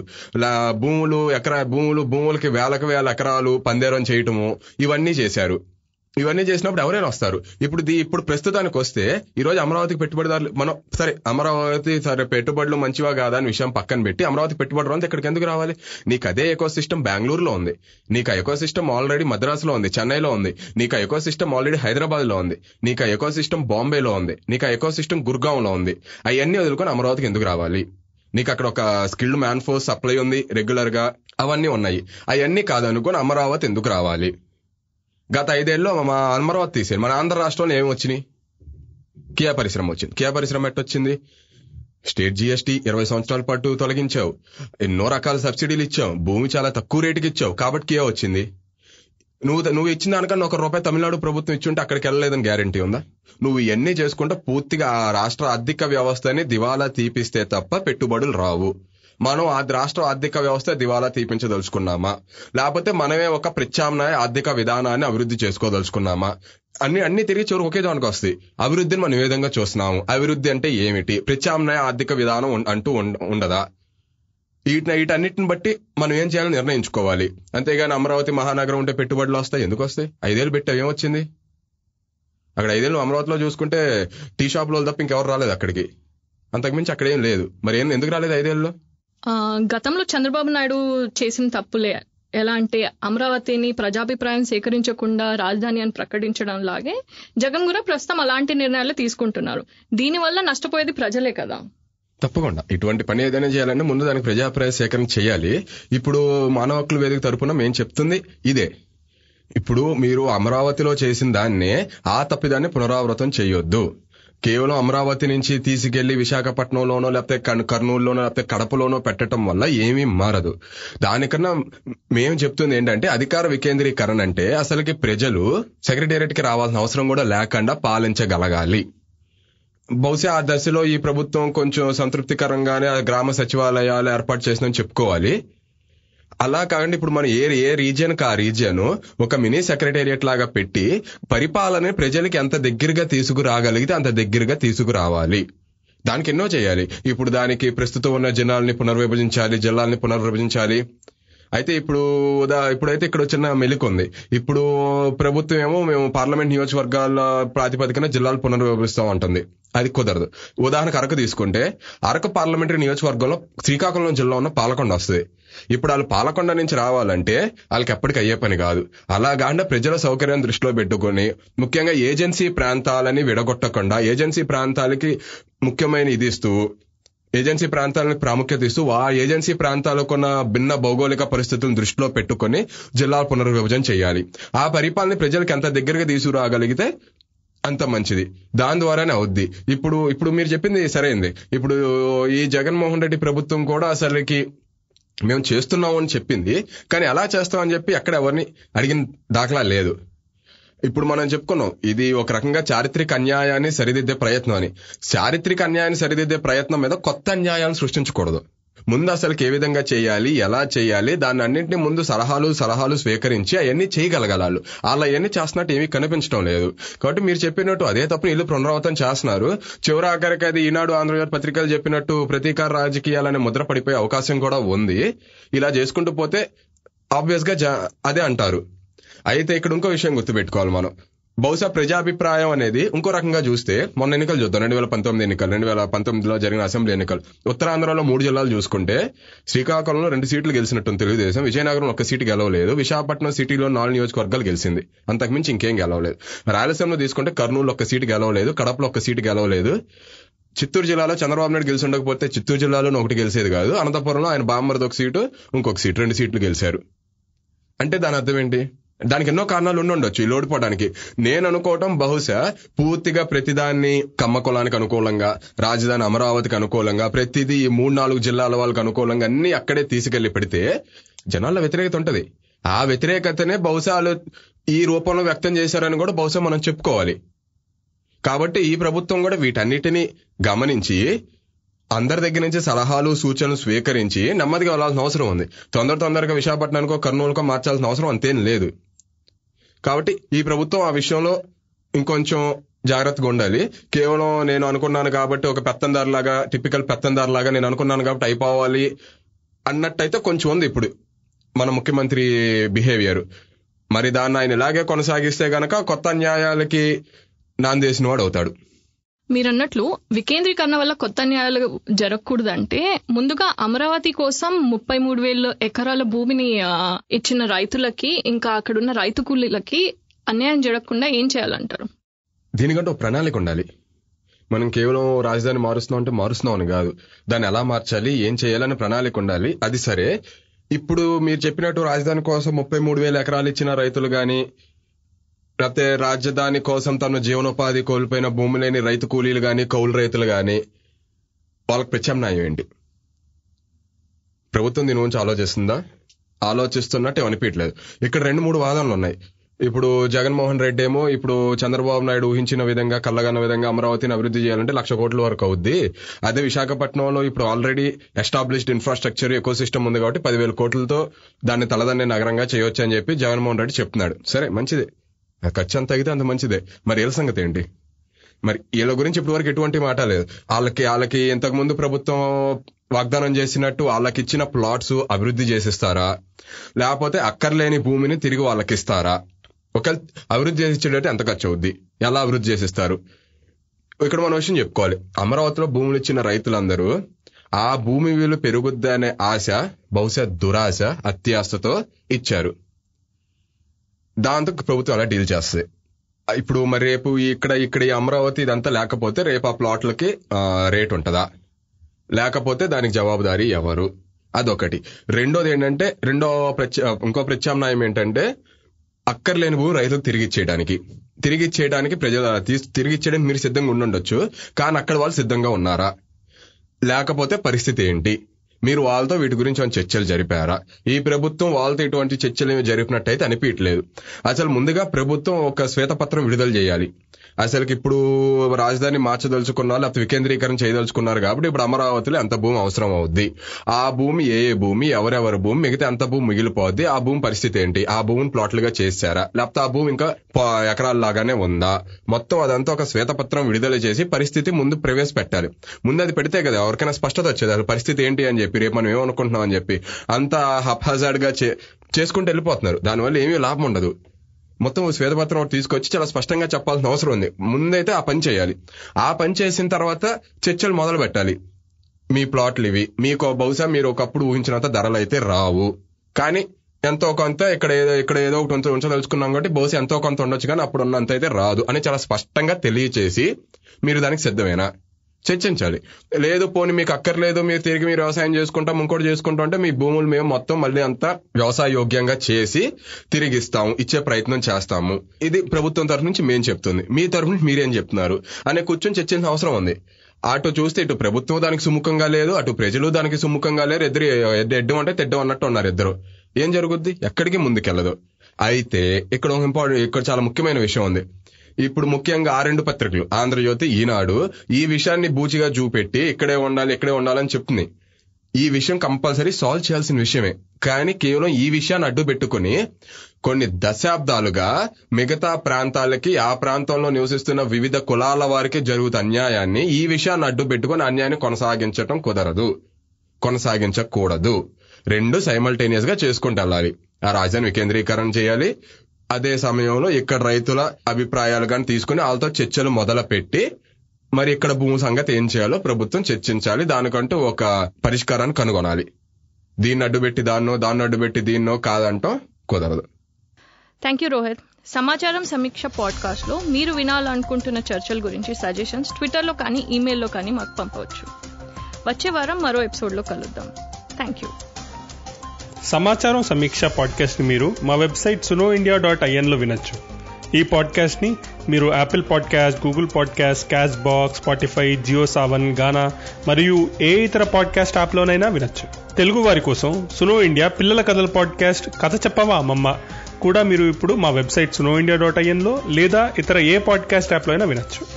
భూములు ఎకరా భూములు భూములకి వేలకు వేల ఎకరాలు పందేరం చేయటము ఇవన్నీ చేశారు. ఇవన్నీ చేసినప్పుడు ఎవరైనా వస్తారు. ఇప్పుడు దీ ఇప్పుడు ప్రస్తుతానికి వస్తే ఈ రోజు అమరావతికి పెట్టుబడిదారులు మనం సరే అమరావతి సరే పెట్టుబడులు మంచివా కాదా అని విషయం పక్కన పెట్టి అమరావతి పెట్టుబడి రోజు ఇక్కడికి ఎందుకు రావాలి? నీకు అదే ఎకో సిస్టమ్ బెంగళూరులో ఉంది. నీకు ఎకో సిస్టమ్ ఆల్రెడీ మద్రాసులో ఉంది చెన్నైలో ఉంది. నీకు ఆ ఎకో సిస్టమ్ ఆల్రెడీ హైదరాబాద్లో ఉంది. నీకు ఆ ఎకో సిస్టమ్ బాంబేలో ఉంది. నీకు ఆ ఎకో సిస్టమ్ గుర్గాంలో ఉంది. అవన్నీ వదులుకొని అమరావతికి ఎందుకు రావాలి? నీకు అక్కడ ఒక స్కిల్డ్ మ్యాన్ ఫోర్స్ సప్లై ఉంది రెగ్యులర్గా అవన్నీ ఉన్నాయి. అవన్నీ కాదనుకొని అమరావతి ఎందుకు రావాలి? గత ఐదేళ్ళలో మా అమరావతి తీసేయండి మన ఆంధ్ర రాష్ట్రంలో ఏమి వచ్చినాయి? కియా పరిశ్రమ వచ్చింది. కియా పరిశ్రమ ఎట్టొచ్చింది? స్టేట్ జీఎస్టీ ఇరవై సంవత్సరాల పాటు తొలగించావు. ఎన్నో రకాల సబ్సిడీలు ఇచ్చావు. భూమి చాలా తక్కువ రేటుకి ఇచ్చావు. కాబట్టి కియా వచ్చింది. నువ్వు నువ్వు ఇచ్చిన దానికన్నా ఒక రూపాయి తమిళనాడు ప్రభుత్వం ఇచ్చుంటే అక్కడికి వెళ్ళలేదని గ్యారంటీ ఉందా? నువ్వు ఇవన్నీ చేసుకుంటే పూర్తిగా ఆ రాష్ట్ర ఆర్థిక వ్యవస్థని దివాలా తీపిస్తే తప్ప పెట్టుబడులు రావు. మనం ఆ రాష్ట్ర ఆర్థిక వ్యవస్థ దివాలా తీపించదలుచుకున్నామా? లేకపోతే మనమే ఒక ప్రత్యామ్నాయ ఆర్థిక విధానాన్ని అభివృద్ధి చేసుకోదలుచుకున్నామా? అన్ని అన్ని తిరిగి చివరి ఒకే దానికి వస్తాయి. అభివృద్ధిని మనం ఏ విధంగా చూస్తున్నాము? అభివృద్ధి అంటే ఏమిటి? ప్రత్యామ్నాయ ఆర్థిక విధానం అంటూ ఉండ- ఉండదా? వీటిని వీటన్నిటిని బట్టి మనం ఏం చేయాలో నిర్ణయించుకోవాలి. అంతేగాని అమరావతి మహానగరం ఉంటే పెట్టుబడులు వస్తాయి. ఎందుకు వస్తాయి? ఐదేళ్ళు పెట్టావు ఏమొచ్చింది? అక్కడ ఐదేళ్ళు అమరావతిలో చూసుకుంటే టీ షాప్లో తప్ప ఇంకెవరు రాలేదు అక్కడికి. అంతకుమించి అక్కడ ఏం లేదు. మరి ఏం ఎందుకు రాలేదు ఐదేళ్ళలో గతంలో చంద్రబాబు నాయుడు చేసిన తప్పులే. ఎలా అంటే అమరావతిని ప్రజాభిప్రాయం సేకరించకుండా రాజధాని అని ప్రకటించడం లాగే జగన్ కూడా ప్రస్తుతం అలాంటి నిర్ణయాలు తీసుకుంటున్నారు. దీనివల్ల నష్టపోయేది ప్రజలే కదా. తప్పకుండా. ఇటువంటి పని ఏదైనా చేయాలంటే ముందు దానికి ప్రజాభిప్రాయ సేకరణ చేయాలి. ఇప్పుడు మానవ హక్కుల వేదిక తరపున మేము చెప్తుంది ఇదే. ఇప్పుడు మీరు అమరావతిలో చేసిన దాన్నే ఆ తప్పిదాన్ని పునరావృతం చేయొద్దు. కేవలం అమరావతి నుంచి తీసుకెళ్ళి విశాఖపట్నంలోనో లేకపోతే కర్నూలులోనో లేకపోతే కడపలోనో పెట్టడం వల్ల ఏమీ మారదు. దానికన్నా మేము చెప్తుంది ఏంటంటే అధికార వికేంద్రీకరణ అంటే అసలుకి ప్రజలు సెక్రటేరియట్కి రావాల్సిన అవసరం కూడా లేకుండా పాలించగలగాలి. బహుశా ఆ దశలో ఈ ప్రభుత్వం కొంచెం సంతృప్తికరంగానే గ్రామ సచివాలయాలు ఏర్పాటు చేసిందని చెప్పుకోవాలి. అలా కాకుండా ఇప్పుడు మనం ఏ ఏ రీజియన్ ఆ రీజియన్ ఒక మినీ సెక్రటేరియట్ లాగా పెట్టి పరిపాలన ప్రజలకి ఎంత దగ్గరగా తీసుకురాగలిగితే అంత దగ్గరగా తీసుకురావాలి. దానికి ఎన్నో చేయాలి. ఇప్పుడు దానికి ప్రస్తుతం ఉన్న జనాల్ని పునర్విభజించాలి జిల్లాల్ని పునర్విభజించాలి. అయితే ఇప్పుడు ఉదా ఇప్పుడైతే ఇక్కడ చిన్న మెలిక ఉంది. ఇప్పుడు ప్రభుత్వం ఏమో మేము పార్లమెంట్ నియోజకవర్గాల ప్రాతిపదికన జిల్లాలు పునర్విభజిస్తాం అంటుంది. అది కుదరదు. ఉదాహరణకు అరకు తీసుకుంటే అరకు పార్లమెంటరీ నియోజకవర్గంలో శ్రీకాకుళం జిల్లా ఉన్న పాలకొండ వస్తుంది. ఇప్పుడు వాళ్ళు పాలకొండ నుంచి రావాలంటే వాళ్ళకి ఎప్పటికి అయ్యే పని కాదు. అలాగాండా ప్రజల సౌకర్యం దృష్టిలో పెట్టుకొని ముఖ్యంగా ఏజెన్సీ ప్రాంతాలని విడగొట్టకుండా ఏజెన్సీ ప్రాంతాలకి ముఖ్యమైన ఇది ఇస్తూ ఏజెన్సీ ప్రాంతాలకు ప్రాముఖ్యత ఇస్తూ ఆ ఏజెన్సీ ప్రాంతాలకు ఉన్న భిన్న భౌగోళిక పరిస్థితులను దృష్టిలో పెట్టుకొని జిల్లాల పునర్విభజన చేయాలి. ఆ పరిపాలన ప్రజలకు ఎంత దగ్గరగా తీసుకురాగలిగితే అంత మంచిది. దాని ద్వారానే అవుద్ది. ఇప్పుడు ఇప్పుడు మీరు చెప్పింది సరైంది. ఇప్పుడు ఈ జగన్మోహన్ రెడ్డి ప్రభుత్వం కూడా అసలుకి మేము చేస్తున్నాం అని చెప్పింది. కానీ ఎలా చేస్తామని చెప్పి ఎక్కడ ఎవరిని అడిగిన దాఖలా లేదు. ఇప్పుడు మనం చెప్పుకున్నాం ఇది ఒక రకంగా చారిత్రక అన్యాయాన్ని సరిదిద్దే ప్రయత్నం అని. చారిత్రక అన్యాయాన్ని సరిదిద్దే ప్రయత్నం మీద కొత్త అన్యాయాన్ని సృష్టించకూడదు. ముందు అసలుకి ఏ విధంగా చేయాలి ఎలా చేయాలి దాన్ని అన్నింటినీ ముందు సలహాలు సలహాలు స్వీకరించి అవన్నీ చేయగలగలాలు అలా అవన్నీ చేస్తున్నట్టు ఏమీ కనిపించడం లేదు. కాబట్టి మీరు చెప్పినట్టు అదే తప్పు ఇల్లు పునరావృతం చేస్తున్నారు. చివరి ఆఖరికి అది ఈనాడు ఆంధ్రజ్యోతి పత్రికలు చెప్పినట్టు ప్రతీకార రాజకీయాలనే ముద్ర పడిపోయే అవకాశం కూడా ఉంది. ఇలా చేసుకుంటూ పోతే ఆబ్వియస్గా అదే అంటారు. అయితే ఇక్కడ ఇంకో విషయం గుర్తుపెట్టుకోవాలి మనం. బహుశా ప్రజాభిప్రాయం అనేది ఇంకో రకంగా చూస్తే మొన్న ఎన్నికలు చూద్దాం. రెండు వేల పంతొమ్మిది ఎన్నికలు రెండు వేల పంతొమ్మిదిలో జరిగిన అసెంబ్లీ ఎన్నికలు. ఉత్తరాంధ్రలో మూడు జిల్లాలు చూసుకుంటే శ్రీకాకుళంలో రెండు సీట్లు గెలిచినట్టు తెలుగుదేశం విజయనగరం ఒక సీటు గెలవలేదు విశాఖపట్నం సిటీలో నాలుగు నియోజకవర్గాలు గెలిచింది. అంతకుమించి ఇంకేం గెలవలేదు. రాయలసీమలో తీసుకుంటే కర్నూలు ఒక సీటు గెలవలేదు కడపలో ఒక సీటు గెలవలేదు. చిత్తూరు జిల్లాలో చంద్రబాబు నాయుడు గెలిచి ఉండకపోతే చిత్తూరు జిల్లాలో ఒకటి గెలిచేది కాదు. అనంతపురంలో ఆయన బామ్మర్ది ఒక సీటు ఇంకొక సీటు రెండు సీట్లు గెలిచారు. అంటే దాని అర్థం ఏంటి? దానికి ఎన్నో కారణాలు ఉండి ఉండొచ్చు ఈ లోడిపోవడానికి. నేను అనుకోవటం బహుశా పూర్తిగా ప్రతిదాన్ని కమ్మ కులానికి అనుకూలంగా రాజధాని అమరావతికి అనుకూలంగా ప్రతిదీ ఈ మూడు నాలుగు జిల్లాల వాళ్ళకి అనుకూలంగా అన్ని అక్కడే తీసుకెళ్ళి పెడితే జనాల వ్యతిరేకత ఉంటది. ఆ వ్యతిరేకతనే బహుశా ఈ రూపంలో వ్యక్తం చేశారని కూడా బహుశా మనం చెప్పుకోవాలి. కాబట్టి ఈ ప్రభుత్వం కూడా వీటన్నిటిని గమనించి అందరి దగ్గర నుంచి సలహాలు సూచనలు స్వీకరించి నెమ్మదిగా వెళ్ళాల్సిన అవసరం ఉంది. తొందర తొందరగా విశాఖపట్నానికో కర్నూలుకో మార్చాల్సిన అవసరం అంతేం లేదు. కాబట్టి ఈ ప్రభుత్వం ఆ విషయంలో ఇంకొంచెం జాగ్రత్తగా ఉండాలి. కేవలం నేను అనుకున్నాను కాబట్టి ఒక పెత్తందారులాగా టిపికల్ పెత్తందారులాగా నేను అనుకున్నాను కాబట్టి అయిపోవాలి అన్నట్టయితే కొంచెం ఉంది ఇప్పుడు. మన ముఖ్యమంత్రి బిహేవియర్. మరి దాన్ని ఆయన ఇలాగే కొనసాగిస్తే గనక కొత్త న్యాయాలకి నాందేసిన వాడు అవుతాడు మీరన్నట్లు వికేంద్రీకరణ వల్ల కొత్త న్యాయాలు జరగకూడదంటే ముందుగా అమరావతి కోసం ముప్పై మూడు వేల ఎకరాల భూమిని ఇచ్చిన రైతులకి ఇంకా అక్కడున్న రైతు కూలీలకి అన్యాయం జరగకుండా ఏం చేయాలంటారు? దీనికంటే ఒక ప్రణాళిక ఉండాలి. మనం కేవలం రాజధాని మారుస్తున్నాం అంటే మారుస్తున్నాం అని కాదు. దాన్ని ఎలా మార్చాలి ఏం చేయాలని ప్రణాళిక ఉండాలి. అది సరే. ఇప్పుడు మీరు చెప్పినట్టు రాజధాని కోసం ముప్పై మూడు వేల ఎకరాలు ఇచ్చిన రైతులు గాని ప్రతి రాజధాని కోసం తన జీవనోపాధి కోల్పోయిన భూమి లేని రైతు కూలీలు కానీ కౌలు రైతులు కానీ వాళ్ళకి ప్రత్యామ్నాయం ఏంటి? ప్రభుత్వం దీని గురించి ఆలోచిస్తుందా? ఆలోచిస్తున్నట్టు అనిపించలేదు ఇక్కడ రెండు మూడు వాదనలు ఉన్నాయి. ఇప్పుడు జగన్మోహన్ రెడ్డి ఏమో ఇప్పుడు చంద్రబాబు నాయుడు ఊహించిన విధంగా కళ్ళగన్న విధంగా అమరావతిని అభివృద్ధి చేయాలంటే లక్ష కోట్ల వరకు అవుద్ది. అదే విశాఖపట్నంలో ఇప్పుడు already established infrastructure eco system ఉంది కాబట్టి పదివేల కోట్లతో దాన్ని తలదన్నే నగరంగా చేయొచ్చు అని చెప్పి జగన్మోహన్ రెడ్డి చెప్తున్నాడు. సరే మంచిదే. ఆ ఖర్చు అంత తగ్గితే అంత మంచిదే. మరి వీళ్ళ సంగతి ఏంటి? మరి వీళ్ళ గురించి ఇప్పటి వరకు ఎటువంటి మాట లేదు. వాళ్ళకి వాళ్ళకి ఇంతకుముందు ప్రభుత్వం వాగ్దానం చేసినట్టు వాళ్ళకి ఇచ్చిన ప్లాట్స్ అభివృద్ధి చేసిస్తారా? లేకపోతే అక్కర్లేని భూమిని తిరిగి వాళ్ళకి ఇస్తారా ఒకవేళ అభివృద్ధి చేసిచ్చేటట్టు ఎంత ఖర్చు అవుద్ది ఎలా అభివృద్ధి చేసిస్తారు? ఇక్కడ మనం విషయం చెప్పుకోవాలి. అమరావతిలో భూములు ఇచ్చిన రైతులందరూ ఆ భూమి వీలు పెరుగుద్ది అనే ఆశ బహుశా దురాశ అత్యాశతో ఇచ్చారు. దాంతో ప్రభుత్వం అలా డీల్ చేస్తుంది. ఇప్పుడు మరి రేపు ఇక్కడ ఇక్కడ ఈ అమరావతి ఇదంతా లేకపోతే రేపు ఆ ప్లాట్లకి రేట్ ఉంటుందా? లేకపోతే దానికి జవాబుదారీ ఎవరు? అదొకటి. రెండోది ఏంటంటే రెండో ప్రత్యా ఇంకో ప్రత్యామ్నాయం ఏంటంటే అక్కర్లేని భూమి రైతులకు తిరిగి ఇచ్చేయడానికి తిరిగి ఇచ్చేయడానికి ప్రజలు తిరిగి ఇచ్చేయడానికి మీరు సిద్ధంగా ఉండుండొచ్చు. కానీ అక్కడ వాళ్ళు సిద్ధంగా ఉన్నారా? లేకపోతే పరిస్థితి ఏంటి? మీరు వాళ్ళతో వీటి గురించి చర్చలు జరిపారా? ఈ ప్రభుత్వం వాళ్ళతో ఇటువంటి చర్చలు ఏమి జరిపినట్టయితే అనిపించట్లేదు. అసలు ముందుగా ప్రభుత్వం ఒక శ్వేతపత్రం విడుదల చేయాలి. అసలుకి ఇప్పుడు రాజధాని మార్చదలుచుకున్నారు లేకపోతే వికేంద్రీకరణ చేయదలుచుకున్నారు కాబట్టి ఇప్పుడు అమరావతిలో ఎంత భూమి అవసరం అవుద్ది. ఆ భూమి ఏ ఏ భూమి ఎవరెవరి భూమి మిగతా ఎంత భూమి మిగిలిపోద్ది. ఆ భూమి పరిస్థితి ఏంటి? ఆ భూమిని ప్లాట్లుగా చేశారా? లేకపోతే ఆ భూమి ఇంకా ఎకరాల లాగానే ఉందా? మొత్తం అదంతా ఒక శ్వేతపత్రం విడుదల చేసి పరిస్థితి ముందు ప్రవేశపెట్టాలి. ముందు అది పెడితే కదా ఎవరికైనా స్పష్టత వచ్చేది. అసలు పరిస్థితి ఏంటి అని చెప్పి రేపు మనం ఏమనుకుంటున్నాం అని చెప్పి అంతా హఫాజాడ్గా చే- చేసుకుంటూ వెళ్ళిపోతున్నారు. దానివల్ల ఏమీ లాభం ఉండదు. మొత్తం శ్వేతపత్రం ఒకటి తీసుకొచ్చి చాలా స్పష్టంగా చెప్పాల్సిన అవసరం ఉంది. ముందైతే ఆ పని చేయాలి. ఆ పని చేసిన తర్వాత చర్చలు మొదలు పెట్టాలి. మీ ప్లాట్లు ఇవి. మీకు బహుశా మీరు ఒకప్పుడు ఊహించినంత ధరలు అయితే రావు. కానీ ఎంతో కొంత ఇక్కడ ఏదో ఇక్కడ ఏదో ఒకటి ఉంచదలుచుకున్నాం కాబట్టి బహుశా ఎంతో కొంత ఉండొచ్చు కానీ అప్పుడు ఉన్నంత అయితే రాదు అని చాలా స్పష్టంగా తెలియచేసి మీరు దానికి సిద్ధమేనా? చర్చించాలి. లేదు పోనీ మీకు అక్కర్లేదు మీరు తిరిగి మీరు వ్యవసాయం చేసుకుంటాం ఇంకోటి చేసుకుంటాం అంటే మీ భూములు మేము మొత్తం మళ్ళీ అంతా వ్యవసాయ యోగ్యంగా చేసి తిరిగిస్తాము ఇచ్చే ప్రయత్నం చేస్తాము. ఇది ప్రభుత్వం తరఫు నుంచి మేము చెప్తుంది. మీ తరఫు నుంచి మీరేం చెప్తున్నారు? అనే కూర్చొని చర్చించిన అవసరం ఉంది. అటు చూస్తే ఇటు ప్రభుత్వం దానికి సుముఖంగా లేదు అటు ప్రజలు దానికి సుముఖంగా లేరు ఇద్దరు ఎడ్డం అంటే తెడ్డం అన్నట్టు ఉన్నారు ఇద్దరు. ఏం జరుగుద్ది? ఎక్కడికి ముందుకెళ్ళదు అయితే ఇక్కడ ఒక ఇంపార్టెంట్ ఇక్కడ చాలా ముఖ్యమైన విషయం ఉంది. ఇప్పుడు ముఖ్యంగా ఆ రెండు పత్రికలు ఆంధ్రజ్యోతి ఈనాడు ఈ విషయాన్ని బూచిగా చూపెట్టి ఇక్కడే ఉండాలి ఇక్కడే ఉండాలని చెప్తుంది. ఈ విషయం కంపల్సరీ సాల్వ్ చేయాల్సిన విషయమే. కానీ కేవలం ఈ విషయాన్ని అడ్డు పెట్టుకుని కొన్ని దశాబ్దాలుగా మిగతా ప్రాంతాలకి ఆ ప్రాంతంలో నివసిస్తున్న వివిధ కులాల వారికి జరుగుతున్న అన్యాయాన్ని ఈ విషయాన్ని అడ్డు పెట్టుకుని అన్యాయాన్ని కొనసాగించటం కుదరదు. కొనసాగించకూడదు. రెండు సైమల్టేనియస్గా చేసుకుంటూ వెళ్ళాలి. ఆ రాజధాని వికేంద్రీకరణ చేయాలి. అదే సమయంలో ఇక్కడ రైతుల అభిప్రాయాలు కానీ తీసుకుని వాళ్ళతో చర్చలు మొదలుపెట్టి మరి ఇక్కడ భూమి సంగతి ఏం చేయాలో ప్రభుత్వం చర్చించాలి. దానికంటూ ఒక పరిష్కారాన్ని కనుగొనాలి. దీన్ని అడ్డుపెట్టి దాన్నో దాన్ని అడ్డుపెట్టి దీన్నో కాదంటో కుదరదు. థ్యాంక్ యూ రోహిత్ సమాచారం సమీక్ష పాడ్కాస్ట్లో మీరు వినాలనుకుంటున్న చర్చల గురించి సజెషన్స్ ట్విట్టర్లో కానీ ఈమెయిల్లో కానీ మాకు పంపవచ్చు. వచ్చే వారం మరో ఎపిసోడ్లో కలుద్దాం. థ్యాంక్ యూ సమాచారం సమీక్ష పాడ్కాస్ట్ని మీరు మా వెబ్సైట్ సునో ఇండియా డాట్ ఐఎన్లో వినొచ్చు. ఈ పాడ్కాస్ట్ని మీరు Apple podcast Google podcast Castbox Spotify Jio Saavn Gaana మరియు ఏ ఇతర పాడ్కాస్ట్ యాప్లోనైనా వినొచ్చు. తెలుగు వారి కోసం సునో ఇండియా పిల్లల కథల పాడ్కాస్ట్ కథ చెప్పవా అమ్మమ్మ కూడా మీరు ఇప్పుడు మా వెబ్సైట్ సునో ఇండియా డాట్ ఐఎన్లో లేదా ఇతర ఏ పాడ్కాస్ట్ యాప్లో అయినా వినొచ్చు.